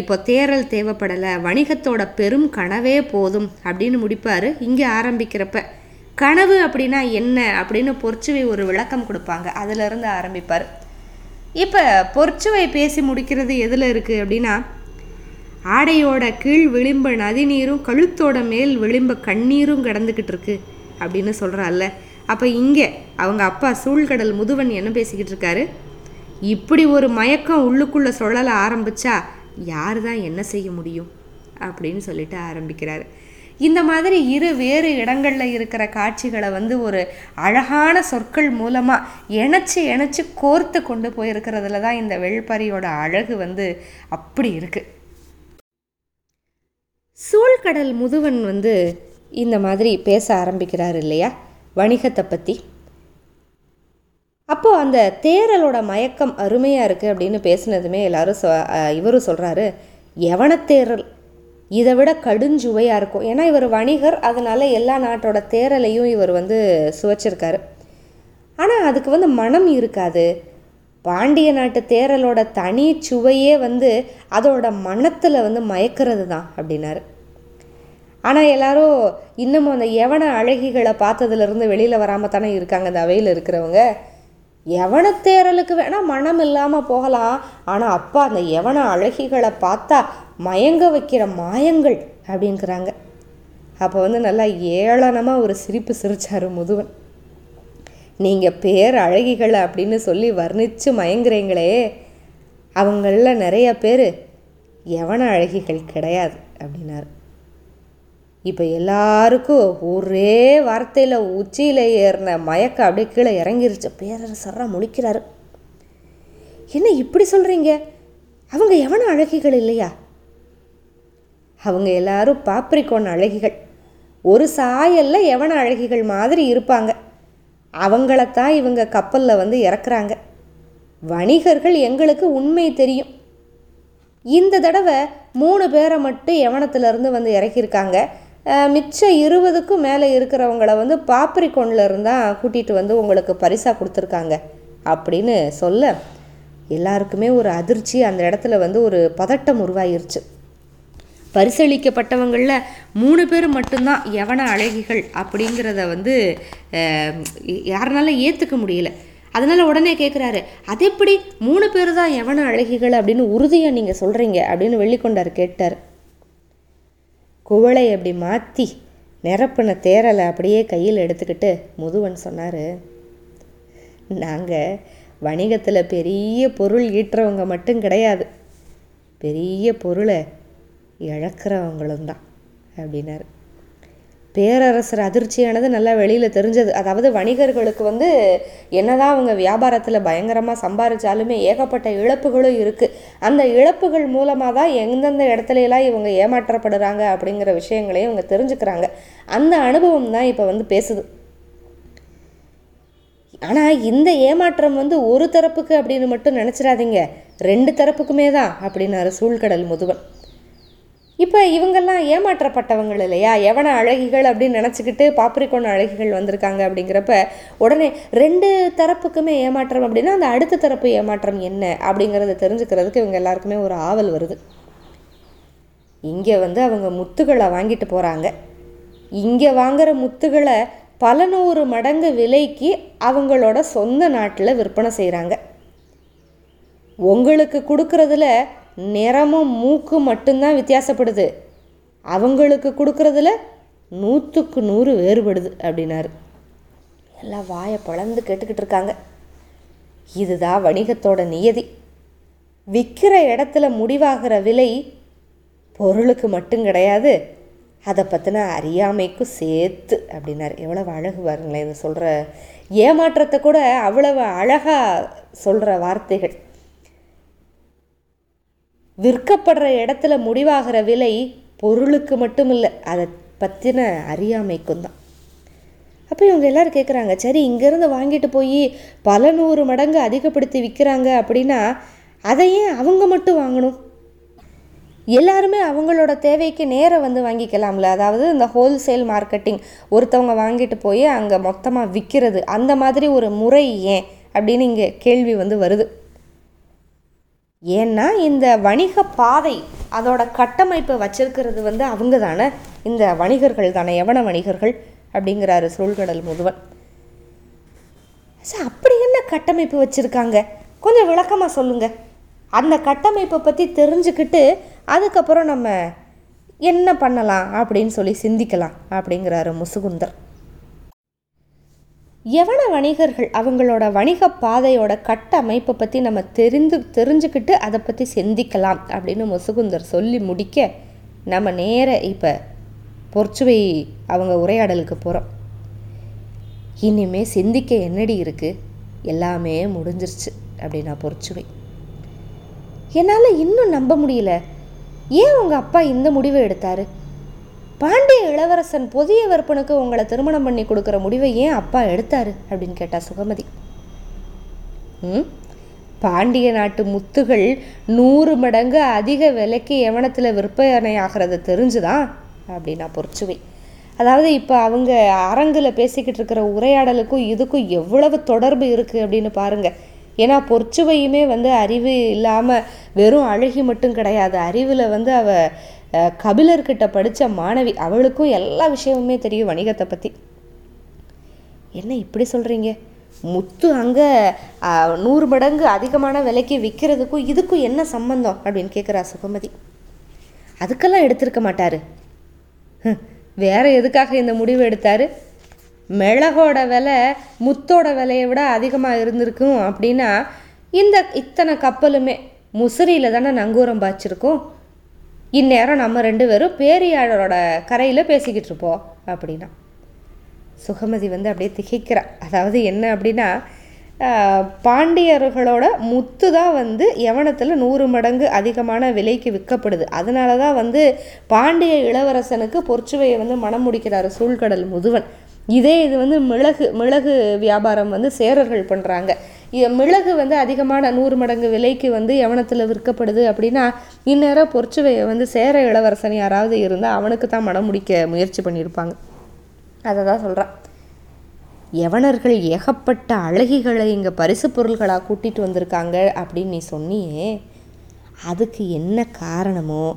இப்போ தேரல் தேவைப்படலை வணிகத்தோட பெரும் கனவே போதும் அப்படின்னு முடிப்பார். இங்கே ஆரம்பிக்கிறப்ப கனவு அப்படின்னா என்ன அப்படின்னு பொற்சுவை ஒரு விளக்கம் கொடுப்பாங்க. அதிலிருந்து ஆரம்பிப்பார். இப்போ பொற்சுவை பேசி முடிக்கிறது எதில் இருக்குது அப்படின்னா ஆடையோட கீழ் விளிம்ப நதிநீரும் கழுத்தோட மேல் விளிம்ப கண்ணீரும் கிடந்துக்கிட்டு இருக்கு அப்படின்னு சொல்கிறாள்ல அப்போ இங்கே அவங்க அப்பா சூழ்கடல் முதுவன் என்ன பேசிக்கிட்டு இருக்காரு? இப்படி ஒரு மயக்கம் உள்ளுக்குள்ளே சொல்லலை ஆரம்பிச்சா யார் தான் என்ன செய்ய முடியும்? அப்படின்னு சொல்லிட்டு ஆரம்பிக்கிறாரு. இந்த மாதிரி இரு வேறு இடங்களில் இருக்கிற காட்சிகளை வந்து ஒரு அழகான சொற்கள் மூலமாக இணைச்சி இணைச்சி கோர்த்து கொண்டு போயிருக்கிறதுல தான் இந்த வெள்பரியோட அழகு வந்து அப்படி இருக்குது சூழ்கடல் முதுவன் வந்து இந்த மாதிரி பேச ஆரம்பிக்கிறார் இல்லையா? வணிகத்தை பற்றி அப்போது அந்த தேரலோட மயக்கம் அருமையாக இருக்குது அப்படின்னு பேசுனதுமே எல்லாரும் சொ இவரும் சொல்கிறாரு எவனத்தேரல் இதை விட கடுஞ்சுவையாக இருக்கும். ஏன்னா இவர் வணிகர். அதனால் எல்லா நாட்டோட தேரலையும் இவர் வந்து சுவைச்சிருக்காரு. ஆனால் அதுக்கு வந்து மனம் இருக்காது. பாண்டிய நாட்டு தேரலோட தனி சுவையே வந்து அதோட மனத்தில் வந்து மயக்கிறது தான் அப்படின்னாரு. ஆனால் எல்லாரும் இன்னமும் அந்த யவன அழகிகளை பார்த்ததுலேருந்து வெளியில் வராமல் தானே இருக்காங்க அந்த அவையில் இருக்கிறவங்க. தேரலுக்கு வேணால் மனம் இல்லாமல் போகலாம். ஆனால் அப்பா அந்த யவன அழகிகளை பார்த்தா மயங்க வைக்கிற மாயங்கள் அப்படிங்கிறாங்க. அப்போ வந்து நல்லா ஏளனமாக ஒரு சிரிப்பு சிரித்தார் முதுவன். நீங்கள் பேர் அழகிகள் அப்படின்னு சொல்லி வர்ணித்து மயங்குறீங்களே அவங்களில் நிறைய பேர் எவன அழகிகள் கிடையாது அப்படின்னாரு. இப்போ எல்லாருக்கும் ஒரே வார்த்தையில் உச்சியில் ஏறின மயக்கம் அப்படியே கீழே இறங்கிருச்சு. பேரரசராக முழிக்கிறாரு. என்ன இப்படி சொல்கிறீங்க அவங்க எவன அழகிகள் இல்லையா? அவங்க எல்லாரும் பாப்ரிகோன் அழகிகள். ஒரு சாயலில் எவன அழகிகள் மாதிரி இருப்பாங்க. அவங்களத்தான் இவங்க கப்பலில் வந்து இறக்குறாங்க. வணிகர்கள் எங்களுக்கு உண்மை தெரியும். இந்த தடவை மூணு பேரை மட்டும் எவனத்துலேருந்து வந்து இறக்கியிருக்காங்க? மிச்சம் இருபதுக்கும் மேலே இருக்கிறவங்கள வந்து பாப்ரிகோனில் தான் கூட்டிகிட்டு வந்து உங்களுக்கு பரிசாக கொடுத்துருக்காங்க. அப்படின்னு சொல்ல எல்லாருக்குமே ஒரு அதிர்ச்சி. அந்த இடத்துல வந்து ஒரு பதட்டம் உருவாயிருச்சு. பரிசளிக்கப்பட்டவங்களில் மூணு பேர் மட்டும்தான் எவன அழகிகள் அப்படிங்கிறத வந்து யாருனால ஏற்றுக்க முடியல. அதனால் உடனே கேட்குறாரு அது எப்படி மூணு பேர் தான் எவன அழகிகள் அப்படின்னு உறுதியாக நீங்கள் சொல்கிறீங்க அப்படின்னு வெள்ளிக்கொண்டார் கேட்டார். குவளை அப்படி மாற்றி நிரப்பின தேரலை அப்படியே கையில் எடுத்துக்கிட்டு முதுவன் சொன்னார் நாங்கள் வணிகத்தில் பெரிய பொருள் ஈட்டுறவங்க மட்டும் கிடையாது. பெரிய பொருளை இழக்கிறவங்களும் தான் அப்படின்னாரு. பேரரசர் அதிர்ச்சியானது நல்லா வெளியில் தெரிஞ்சது. அதாவது வணிகர்களுக்கு வந்து என்னதான் அவங்க வியாபாரத்தில் பயங்கரமாக சம்பாதிச்சாலுமே ஏகப்பட்ட இழப்புகளும் இருக்குது அந்த இழப்புகள் மூலமாக தான் எந்தெந்த இடத்துலலாம் இவங்க ஏமாற்றப்படுறாங்க அப்படிங்கிற விஷயங்களையும் இவங்க தெரிஞ்சுக்கிறாங்க. அந்த அனுபவம் தான் இப்போ வந்து பேசுது. ஆனால் இந்த ஏமாற்றம் வந்து ஒரு தரப்புக்கு அப்படின்னு மட்டும் நினச்சிடாதீங்க. ரெண்டு தரப்புக்குமே தான் அப்படின்னாரு சூழ்கடல் முதுவன். இப்போ இவங்கெல்லாம் ஏமாற்றப்பட்டவங்கள் இல்லையா? எவன அழகிகள் அப்படின்னு நினச்சிக்கிட்டு பாப்ரிக்கோன் அழகிகள் வந்திருக்காங்க அப்படிங்கிறப்ப உடனே ரெண்டு தரப்புக்குமே ஏமாற்றம் அப்படின்னா அந்த அடுத்த தரப்பு ஏமாற்றம் என்ன அப்படிங்கிறத தெரிஞ்சுக்கிறதுக்கு இவங்க எல்லாருக்குமே ஒரு ஆவல் வருது. இங்கே வந்து அவங்க முத்துகளை வாங்கிட்டு போகிறாங்க இங்கே வாங்குகிற முத்துகளை பல நூறு மடங்கு விலைக்கு அவங்களோட சொந்த நாட்டில் விற்பனை செய்கிறாங்க உங்களுக்கு கொடுக்குறதுல நிறமும் மூக்கு மட்டும்தான் வித்தியாசப்படுது. அவங்களுக்கு கொடுக்குறதுல நூற்றுக்கு நூறு வேறுபடுது அப்படின்னாரு. எல்லாம் வாயை பழந்து கேட்டுக்கிட்டு இருக்காங்க. இதுதான் வணிகத்தோட நியதி. விற்கிற இடத்துல முடிவாகிற விலை பொருளுக்கு மட்டும் கிடையாது அதை பற்றின அறியாமைக்கும் சேர்த்து அப்படின்னாரு. எவ்வளவு அழகு பாருங்களேன் இது சொல்கிற ஏமாற்றத்தை கூட அவ்வளவு அழகாக சொல்கிற வார்த்தைகள். விற்கப்படுற இடத்துல முடிவாகிற விலை பொருளுக்கு மட்டும் இல்லை அதை பற்றின அறியாமைக்கும் தான். அப்போ இவங்க எல்லோரும் கேட்குறாங்க சரி இங்கேருந்து வாங்கிட்டு போய் பல நூறு மடங்கு அதிகப்படுத்தி விற்கிறாங்க அப்படின்னா அதை ஏன் அவங்க மட்டும் வாங்கணும்? எல்லாருமே அவங்களோட தேவைக்கு நேராக வந்து வாங்கிக்கலாம்ல. அதாவது இந்த ஹோல்சேல் மார்க்கெட்டிங் ஒருத்தவங்க வாங்கிட்டு போய் அங்கே மொத்தமாக விற்கிறது அந்த மாதிரி ஒரு முறை ஏன் அப்படின்னு இங்கே கேள்வி வந்து வருது. ஏன்னா இந்த வணிக பாதை அதோட கட்டமைப்பை வச்சிருக்கிறது வந்து அவங்க தானே. இந்த வணிகர்கள் தானே எவன வணிகர்கள் அப்படிங்கிறாரு சூழ்கடல் முதுவன். சார் அப்படி என்ன கட்டமைப்பு வச்சுருக்காங்க? கொஞ்சம் விளக்கமாக சொல்லுங்கள் அந்த கட்டமைப்பை பற்றி தெரிஞ்சுக்கிட்டு அதுக்கப்புறம் நம்ம என்ன பண்ணலாம் அப்படின்னு சொல்லி சிந்திக்கலாம் அப்படிங்கிறாரு முசுகுந்தர். எவன வணிகர்கள் அவங்களோட வணிக பாதையோட கட்டமைப்பை பற்றி நம்ம தெரிந்து தெரிஞ்சுக்கிட்டு அதை பற்றி சிந்திக்கலாம் அப்படின்னு முசுகுந்தர் சொல்லி முடிக்க நம்ம நேர இப்போ பொற்சுவை அவங்க உரையாடலுக்கு போகிறோம் இனிமே சிந்திக்க என்னடி இருக்குது எல்லாமே முடிஞ்சிருச்சு அப்படின்னா பொற்சுவை. என்னால் இன்னும் நம்ப முடியல. ஏன் உங்கள் அப்பா இந்த முடிவை எடுத்தார்? பாண்டிய இளவரசன் புதிய விற்பனுக்கு உங்களை திருமணம் பண்ணி கொடுக்குற முடிவை ஏன் அப்பா எடுத்தாரு? அப்படின்னு கேட்டா சுகமதி. ம்? பாண்டிய நாட்டு முத்துகள் நூறு மடங்கு அதிக விலைக்கு எவனத்தில் விற்பனை ஆகிறது தெரிஞ்சுதான் அப்படின்னா பொறிச்சுவை அதாவது இப்போ அவங்க அரங்கில் பேசிக்கிட்டு இருக்கிற உரையாடலுக்கும் இதுக்கும் எவ்வளவு தொடர்பு இருக்குது அப்படின்னு பாருங்கள் ஏன்னா பொற்சுவையுமே வந்து அறிவு இல்லாமல் வெறும் அழகி மட்டும் கிடையாது. அறிவில் வந்து அவள் கபிலர்கிட்ட படித்த மாணவி அவளுக்கும் எல்லா விஷயமுமே தெரியும் வணிகத்தை பற்றி என்ன இப்படி சொல்கிறீங்க முத்து அங்கே நூறு மடங்கு அதிகமான விலைக்கு விற்கிறதுக்கும் இதுக்கும் என்ன சம்பந்தம்? அப்படின்னு கேட்குறா சுகமதி. அதுக்கெல்லாம் எடுத்திருக்க மாட்டார். வேற எதுக்காக இந்த முடிவு எடுத்தார்? மிளகோட விலை முத்தோட விலையை விட அதிகமாக இருந்திருக்கும் அப்படின்னா இந்த இத்தனை கப்பலுமே முசிறியில் தானே நங்கூரம் பாய்ச்சிருக்கோம்? இந்நேரம் நம்ம ரெண்டு பேரும் பேரியாழரோட கரையில் பேசிக்கிட்டு இருப்போம் அப்படின்னா. சுகமதி வந்து அப்படியே திகைக்கிறா. அதாவது என்ன அப்படின்னா பாண்டியர்களோட முத்து தான் வந்து யவனத்தில் நூறு மடங்கு அதிகமான விலைக்கு விற்கப்படுது. அதனால தான் வந்து பாண்டிய இளவரசனுக்கு பொற்சுவையை வந்து மனம் முடிக்கிறாரு சூழ்கடல் முதுவன். இதே இது வந்து மிளகு மிளகு வியாபாரம் வந்து சேரர்கள் பண்ணுறாங்க மிளகு வந்து அதிகமான நூறு மடங்கு விலைக்கு வந்து யவனத்தில் விற்கப்படுது அப்படின்னா இந்நேரம் பொற்சுவையை வந்து சேர இளவரசன் யாராவது இருந்தால் அவனுக்கு தான் மனம் முடிக்க முயற்சி பண்ணியிருப்பாங்க அதை தான் சொல்கிறான் யவனர்கள் ஏகப்பட்ட அழகிகளை இங்கே பரிசு பொருள்களாக கூட்டிகிட்டு வந்திருக்காங்க அப்படின்னு நீ சொன்னியே அதுக்கு என்ன காரணமோ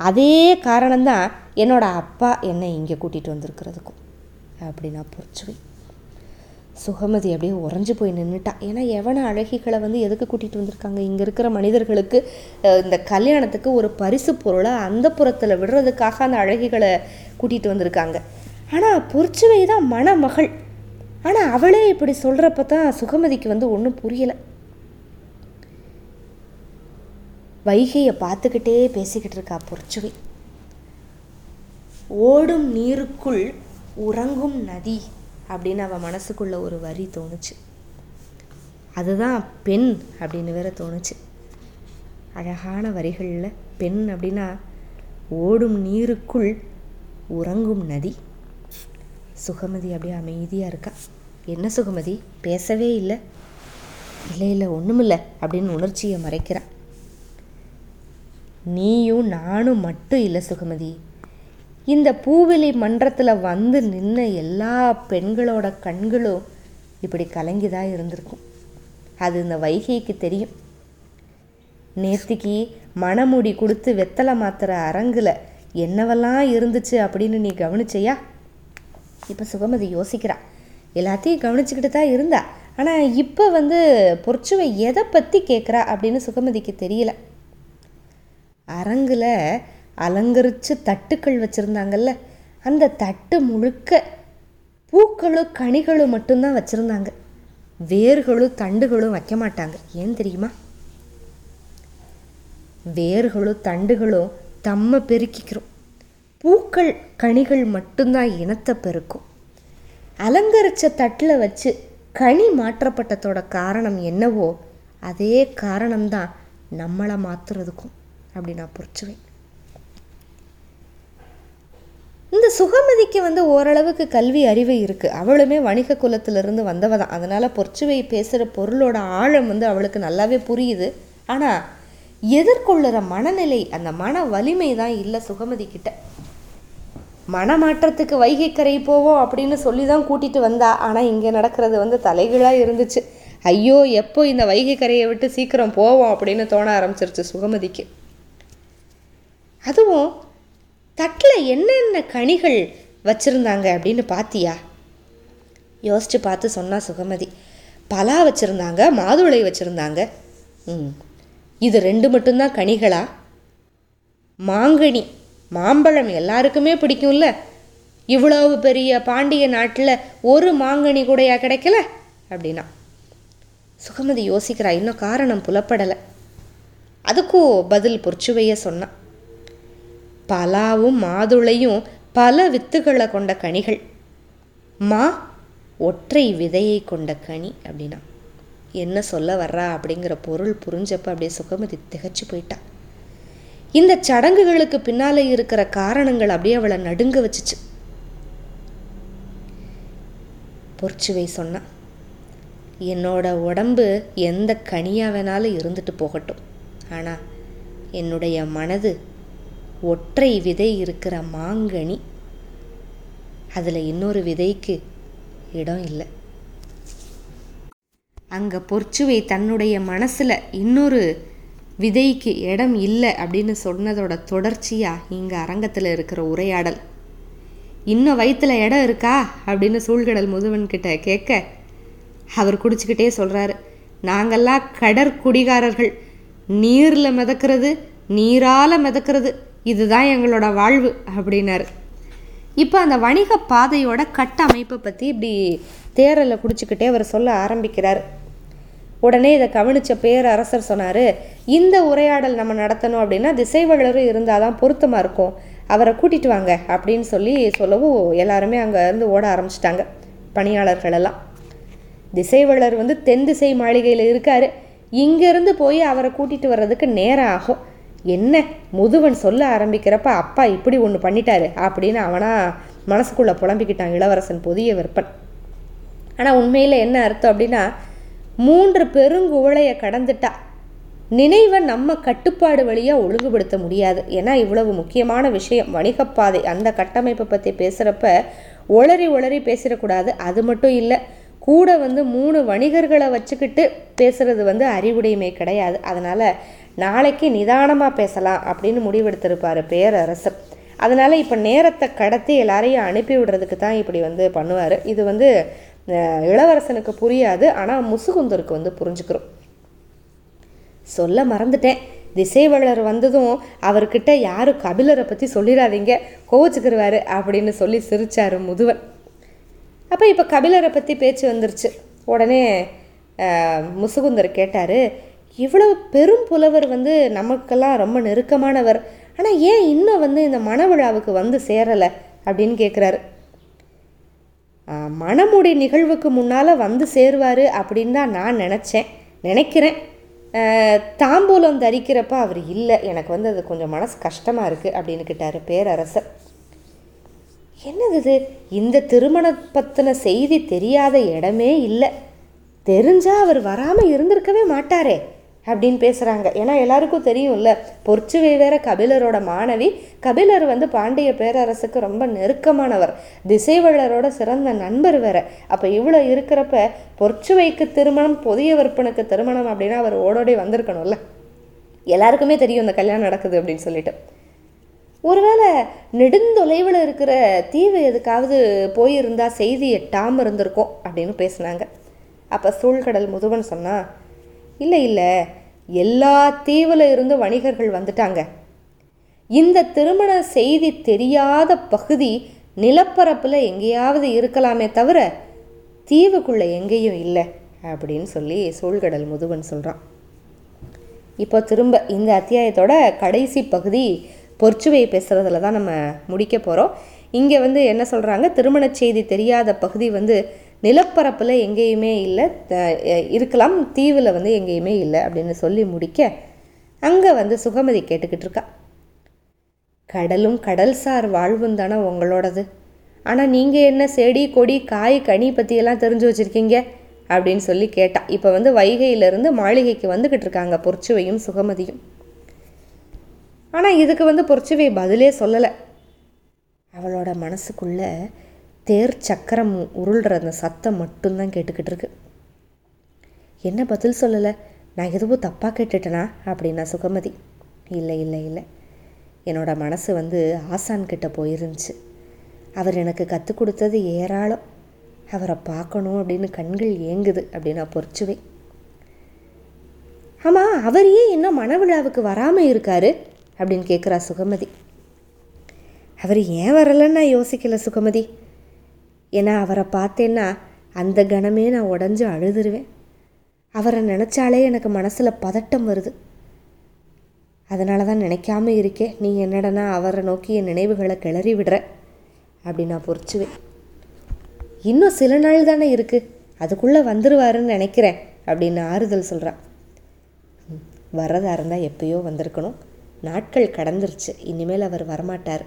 அதே காரணம்தான் என்னோடய அப்பா என்னை இங்கே கூட்டிகிட்டு வந்திருக்கிறதுக்கும். அப்படின்னா பொறுச்சுவை சுகமதி அப்படியே உறைஞ்சு போய் நின்றுட்டான் ஏன்னா எவன அழகிகளை வந்து எதுக்கு கூட்டிகிட்டு வந்திருக்காங்க? இங்கே இருக்கிற மனிதர்களுக்கு இந்த கல்யாணத்துக்கு ஒரு பரிசு பொருளை அந்த புறத்தில் விடுறதுக்காக அந்த அழகிகளை கூட்டிகிட்டு வந்திருக்காங்க. ஆனால் பொறிச்சுவை தான் மணமகள். ஆனால் அவளே இப்படி சொல்கிறப்ப தான் சுகமதிக்கு வந்து ஒன்றும் புரியலை. வைகையை பார்த்துக்கிட்டே பேசிக்கிட்டு இருக்கா பொறிச்சுவை ஓடும் நீருக்குள் உறங்கும் நதி. அப்படின்னு அவள் மனசுக்குள்ள ஒரு வரி தோணுச்சு. அதுதான் பெண் அப்படின்னு வேற தோணுச்சு. அழகான வரிகளில் பெண் அப்படின்னா ஓடும் நீருக்குள் உறங்கும் நதி. சுகமதி அப்படியே அமைதியாக இருக்கா? என்ன சுகமதி? பேசவே இல்லை. இல்லை இல்லை ஒன்றுமில்ல அப்படின்னு உணர்ச்சியை மறைக்கிறான் நீயும் நானும் மட்டும் இல்லை சுகமதி. இந்த பூவெளி மன்றத்தில் வந்து நின்ன எல்லா பெண்களோட கண்களும் இப்படி கலங்கி தான் இருந்திருக்கும். அது இந்த வைகைக்கு தெரியும். நேத்திக்கு மணமுடி கொடுத்து வெத்தலை மாத்திர அரங்கில் என்னவெல்லாம் இருந்துச்சு அப்படின்னு நீ கவனிச்சையா? இப்போ சுகமதி யோசிக்கிறா. எல்லாத்தையும் கவனிச்சுக்கிட்டு தான் இருந்தா. ஆனால் இப்போ வந்து பொற்சுவை எதை பற்றி கேட்குறா அப்படின்னு சுகமதிக்கு தெரியல. அரங்கில் அலங்கரித்து தட்டுக்கள் வச்சுருந்தாங்கல்ல அந்த தட்டு முழுக்க பூக்களும் கனிகளும் மட்டும்தான் வச்சுருந்தாங்க. வேர்களும் தண்டுகளும் வைக்க மாட்டாங்க. ஏன் தெரியுமா? வேர்களும் தண்டுகளும் தம்ம பெருக்கிக்கிறோம். பூக்கள் கனிகள் மட்டும்தான் இனத்தை பெருக்கும். அலங்கரித்த தட்டில் வச்சு கனி மாற்றப்பட்டதோட காரணம் என்னவோ அதே காரணம்தான் நம்மளை மாற்றுறதுக்கும் அப்படி நான் புரிச்சுவேன் இந்த சுகமதிக்கு வந்து ஓரளவுக்கு கல்வி அறிவு இருக்குது அவளுமே வணிக குலத்திலிருந்து வந்தவ தான். அதனால் பொற்சுவை பேசுகிற பொருளோட ஆழம் வந்து அவளுக்கு நல்லாவே புரியுது. ஆனால் எதிர்கொள்ளுற மனநிலை அந்த மன வலிமை தான் இல்லை சுகமதி கிட்ட. மனமாற்றத்துக்கு வைகைக்கரை போவோம் அப்படின்னு சொல்லி தான் கூட்டிகிட்டு வந்தா. ஆனால் இங்கே நடக்கிறது வந்து தலைகீழாக இருந்துச்சு. ஐயோ எப்போ இந்த வைகை கரையை விட்டு சீக்கிரம் போவோம் அப்படின்னு தோண ஆரம்பிச்சிருச்சு சுகமதிக்கு. அதுவும் தட்டில் என்னென்ன கனிகள் வச்சுருந்தாங்க அப்படின்னு பாத்தியா? யோசிச்சு பார்த்து சொன்னா சுகமதி. பலா வச்சுருந்தாங்க மாதுளை வச்சுருந்தாங்க. ம். இது ரெண்டு மட்டும்தான் கனிகளா? மாங்கனி மாம்பழம் எல்லாருக்குமே பிடிக்கும்ல. இவ்வளவு பெரிய பாண்டிய நாட்டில் ஒரு மாங்கனி கூடையா கிடைக்கல? அப்படின்னா. சுகமதி யோசிக்கிறா இன்னும் காரணம் புலப்படலை. அதுக்கும் பதில் பொற்சுவைய சொன்னான் பலாவும் மாதுளையும் பல வித்துகளை கொண்ட கனிகள். மா ஒற்றை விதையை கொண்ட கனி அப்படின்னா. என்ன சொல்ல வர்றா அப்படிங்கிற பொருள் புரிஞ்சப்ப அப்படியே சுகமதி திகைச்சு போயிட்டா. இந்த சடங்குகளுக்கு பின்னாலே இருக்கிற காரணங்கள் அப்படியே அவளை நடுங்க வச்சுச்சு. பொற்சுவை சொன்னான் என்னோட உடம்பு எந்த கனியாக வேணாலும் இருந்துட்டு போகட்டும். ஆனால் என்னுடைய மனது ஒற்றை விதை இருக்கிற மாங்கனி. அதில் இன்னொரு விதைக்கு இடம் இல்லை. அங்கே பொற்சுவை தன்னுடைய மனசில் இன்னொரு விதைக்கு இடம் இல்லை அப்படின்னு சொன்னதோட தொடர்ச்சியாக இங்கே அரங்கத்தில் இருக்கிற உரையாடல். இன்னும் வயிற்றுல இடம் இருக்கா அப்படின்னு சூழ்கடல் முதுவன் கிட்ட கேட்க அவர் குடிச்சுக்கிட்டே சொல்கிறாரு நாங்கள்லாம் கடற்குடிகாரர்கள். நீரில் மிதக்கிறது நீரால் மிதக்கிறது. இதுதான் எங்களோட வாழ்வு அப்படின்னாரு. இப்போ அந்த வணிக பாதையோட கட்டமைப்பை பற்றி இப்படி தேரலை குடிச்சுக்கிட்டே அவர் சொல்ல ஆரம்பிக்கிறார். உடனே இதை கவனித்த பேரரசர் சொன்னார் இந்த உரையாடல் நம்ம நடத்தணும் அப்படின்னா திசைவளரும் இருந்தால் தான் பொருத்தமாக இருக்கும். அவரை கூட்டிட்டு வாங்க அப்படின்னு சொல்லி சொல்லவும் எல்லாருமே அங்கேருந்து ஓட ஆரம்பிச்சிட்டாங்க பணியாளர்களெல்லாம். திசைவளர் வந்து தென் திசை மாளிகையில் இருக்கார். இங்கேருந்து போய் அவரை கூட்டிகிட்டு வர்றதுக்கு நேரம் ஆகும். என்ன முதுவன் சொல்ல ஆரம்பிக்கிறப்ப அப்பா இப்படி ஒன்று பண்ணிட்டாரு அப்படின்னு அவனா மனசுக்குள்ளே புலம்பிக்கிட்டான் இளவரசன் புதிய விற்பன். ஆனால் உண்மையில் என்ன அர்த்தம் அப்படின்னா மூன்று பெருங்குவளையை கடந்துட்டா நினைவை நம்ம கட்டுப்பாடு வழியாக ஒழுங்குபடுத்த முடியாது. ஏன்னா இவ்வளவு முக்கியமான விஷயம். வணிகப்பாதை அந்த கட்டமைப்பை பற்றி பேசுகிறப்ப ஒளறி ஒளறி பேசிடக்கூடாது. அது மட்டும் இல்லை கூட வந்து மூணு வணிகர்களை வச்சுக்கிட்டு பேசுகிறது வந்து அறிவுடைமை கிடையாது. அதனால் நாளைக்கு நிதானமாக பேசலாம் அப்படின்னு முடிவெடுத்திருப்பார் பேரரசர் அதனால் இப்போ நேரத்தை கடத்தி எல்லாரையும் அனுப்பி விடுறதுக்கு தான் இப்படி வந்து பண்ணுவார். இது வந்து இளவரசனுக்கு புரியாது. ஆனால் முசுகுந்தருக்கு வந்து புரிஞ்சுக்கிறோம். சொல்ல மறந்துட்டேன். திசைவளர் வந்ததும் அவர்கிட்ட யாரும் கபிலரை பற்றி சொல்லிடாதீங்க கோவச்சுக்கிருவாரு அப்படின்னு சொல்லி சிரிச்சாரு முதுவன். அப்போ இப்போ கபிலரை பற்றி பேச்சு வந்துருச்சு. உடனே முசுகுந்தர் கேட்டார் இவ்வளவு பெரும் புலவர் வந்து நமக்கெல்லாம் ரொம்ப நெருக்கமானவர். ஆனால் ஏன் இன்னும் வந்து இந்த மணவிழாவுக்கு வந்து சேரலை அப்படின்னு கேட்குறாரு மணமுடி நிகழ்வுக்கு முன்னால் வந்து சேருவார் அப்படின்னு தான் நான் நினச்சேன் நினைக்கிறேன். தாம்பூலம் தரிக்கிறப்ப அவர் இல்லை எனக்கு வந்து அது கொஞ்சம் மனசு கஷ்டமாக இருக்குது அப்படின்னு கேட்டார் பேரரசர். என்னது இது? இந்த திருமண பற்றின செய்தி தெரியாத இடமே இல்லை. தெரிஞ்சால் அவர் வராமல் இருந்திருக்கவே மாட்டாரே. அப்படின்னு பேசுகிறாங்க ஏன்னா எல்லாருக்கும் தெரியும்ல பொற்சுவை வேற கபிலரோட மாணவி. கபிலர் வந்து பாண்டிய பேரரசுக்கு ரொம்ப நெருக்கமானவர். திசைவழரோட சிறந்த நண்பர் வேற. அப்போ இவ்வளோ இருக்கிறப்ப பொற்சுவைக்கு திருமணம் புதிய விற்பனுக்கு திருமணம் அப்படின்னா அவர் ஓடோடி வந்திருக்கணும்ல. எல்லாருக்குமே தெரியும் இந்த கல்யாணம் நடக்குது அப்படின்னு சொல்லிட்டு. ஒருவேளை நெடுந்தொலைவில் இருக்கிற தீவு எதுக்காவது போயிருந்தா செய்தி எட்டாமல் இருந்திருக்கும் அப்படின்னு பேசுனாங்க. அப்போ சூழ்கடல் முதுவன் சொன்னால் இல்லை இல்லை. எல்லா தீவில் இருந்து வணிகர்கள் வந்துட்டாங்க. இந்த திருமண செய்தி தெரியாத பகுதி நிலப்பரப்பில் எங்கேயாவது இருக்கலாமே தவிர தீவுக்குள்ளே எங்கேயும் இல்லை அப்படின்னு சொல்லி சூழ்கடல் முதுவன் சொல்கிறான் இப்போ திரும்ப இந்த அத்தியாயத்தோட கடைசி பகுதி பொற்சுவை பேசுகிறதுல தான் நம்ம முடிக்க போகிறோம் இங்கே வந்து என்ன சொல்கிறாங்க திருமணச் செய்தி தெரியாத பகுதி வந்து நிலப்பரப்பில் எங்கேயுமே இல்லை. இருக்கலாம். தீவில் வந்து எங்கேயுமே இல்லை அப்படின்னு சொல்லி முடிக்க அங்கே வந்து சுகமதி கேட்டுக்கிட்டு இருக்கா. கடலும் கடல்சார் வாழ்வும் தானே உங்களோடது. ஆனால் நீங்கள் என்ன செடி கொடி காய் கனி பற்றியெல்லாம் தெரிஞ்சு வச்சுருக்கீங்க? அப்படின்னு சொல்லி கேட்டா. இப்போ வந்து வைகையிலேருந்து மாளிகைக்கு வந்துக்கிட்டு இருக்காங்க பொற்சுவையும் சுகமதியும். ஆனால் இதுக்கு வந்து பொற்சுவை பதிலே சொல்லலை. அவளோட மனசுக்குள்ளே தேர் சக்கரம் உருள்ற அந்த சத்தம் மட்டும்தான் கேட்டுக்கிட்டு இருக்கு. என்ன பதில் சொல்லலை? நான் எதுவும் தப்பாக கேட்டுட்டேனா? அப்படின்னா சுகமதி. இல்லை இல்லை இல்லை. என்னோட மனசு வந்து ஆசான் கிட்ட போயிருந்துச்சு. அவர் எனக்கு கற்றுக் கொடுத்தது ஏராளம். அவரை பார்க்கணும் அப்படின்னு கண்கள் ஏங்குது அப்படின்னா பொறிச்சுவை ஆமாம் அவர் ஏன் இன்னும் மனவிழாவுக்கு வராமல் இருக்காரு? அப்படின்னு கேட்குறா சுகமதி. அவர் ஏன் வரலன்னு நான் யோசிக்கல சுகமதி. ஏன்னா அவரை பார்த்தேன்னா அந்த கணமே நான் உடஞ்சு அழுதுருவேன். அவரை நினச்சாலே எனக்கு மனசில் பதட்டம் வருது. அதனால தான் நினைக்காம இருக்கே நீ என்னடனா அவரை நோக்கி என் நினைவுகளை கிளறி விடுற அப்படி நான் பொறிச்சுவேன். இன்னும் சில நாள் தானே இருக்குது அதுக்குள்ளே வந்துருவாருன்னு நினைக்கிறேன் அப்படின்னு ஆறுதல் சொல்கிறான் வர்றதா இருந்தால் எப்பயோ வந்திருக்கணும். நாட்கள் கடந்துருச்சு இனிமேல் அவர் வரமாட்டார்.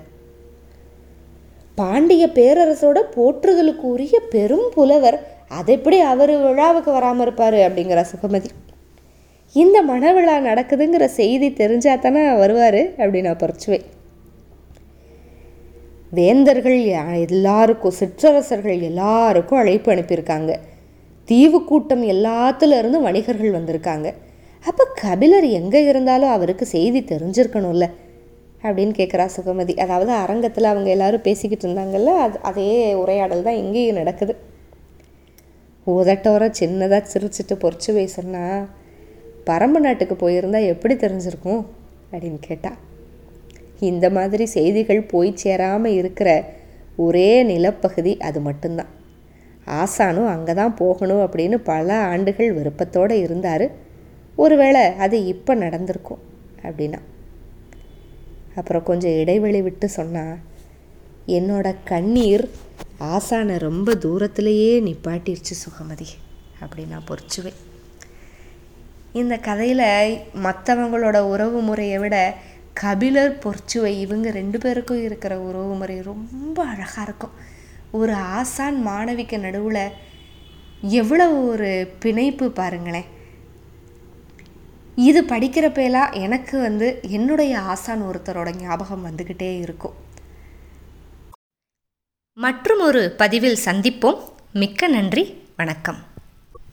பாண்டிய பேரரசோட போற்றுதலுக்கு உரிய பெரும் புலவர். அது எப்படி அவர் விழாவுக்கு வராமல் இருப்பார் அப்படிங்கிற சுகமதி. இந்த மணவிழா நடக்குதுங்கிற செய்தி தெரிஞ்சா தானே வருவார் அப்படின்னு நான் பறிச்சுவேன். வேந்தர்கள் யா- எல்லாருக்கும் சிற்றரசர்கள் எல்லாருக்கும் அழைப்பு அனுப்பியிருக்காங்க. தீவு கூட்டம் எல்லாத்துலேருந்து வணிகர்கள் வந்திருக்காங்க. அப்போ கபிலர் எங்கே இருந்தாலும் அவருக்கு செய்தி தெரிஞ்சிருக்கணும்ல. அப்படின்னு கேட்குறா சுகமதி. அதாவது அரங்கத்தில் அவங்க எல்லாரும் பேசிக்கிட்டு இருந்தாங்கல்ல அது அதே உரையாடல் தான் இங்கேயும் நடக்குது. உதட்டோர சின்னதாக சிரிச்சிட்டு பொறிச்சு பேசுனா பரம்பு நாட்டுக்கு போயிருந்தா எப்படி தெரிஞ்சிருக்கும்? அப்படின்னு கேட்டா இந்த மாதிரி செய்திகள் போய் சேராமல் இருக்கிற ஒரே நிலப்பகுதி அது மட்டும்தான். ஆசானும் அங்கே தான் போகணும் அப்படின்னு பல ஆண்டுகள் விருப்பத்தோடு இருந்தார். ஒருவேளை அது இப்போ நடந்திருக்கும் அப்படின்னா. அப்புறம் கொஞ்சம் இடைவெளி விட்டு சொன்னா என்னோட கண்ணீர் ஆசானை ரொம்ப தூரத்திலேயே நிப்பாட்டிருச்சு சுகமதி அப்படின்னா பொறிச்சுவேன். இந்த கதையில் மற்றவங்களோட உறவு முறையை விட கபிலர் பொறிச்சுவை இவங்க ரெண்டு பேருக்கும் இருக்கிற உறவு முறை ரொம்ப அழகாக இருக்கும். ஒரு ஆசான் மாணவிக்கு நடுவில் எவ்வளோ ஒரு பிணைப்பு பாருங்களேன். இது படிக்கிறப்பெல்லாம் எனக்கு வந்து என்னுடைய ஆசான் ஒருத்தரோட ஞாபகம் வந்துக்கிட்டே இருக்கும். மற்றும் ஒரு பதிவில் சந்திப்போம். மிக்க நன்றி. வணக்கம்.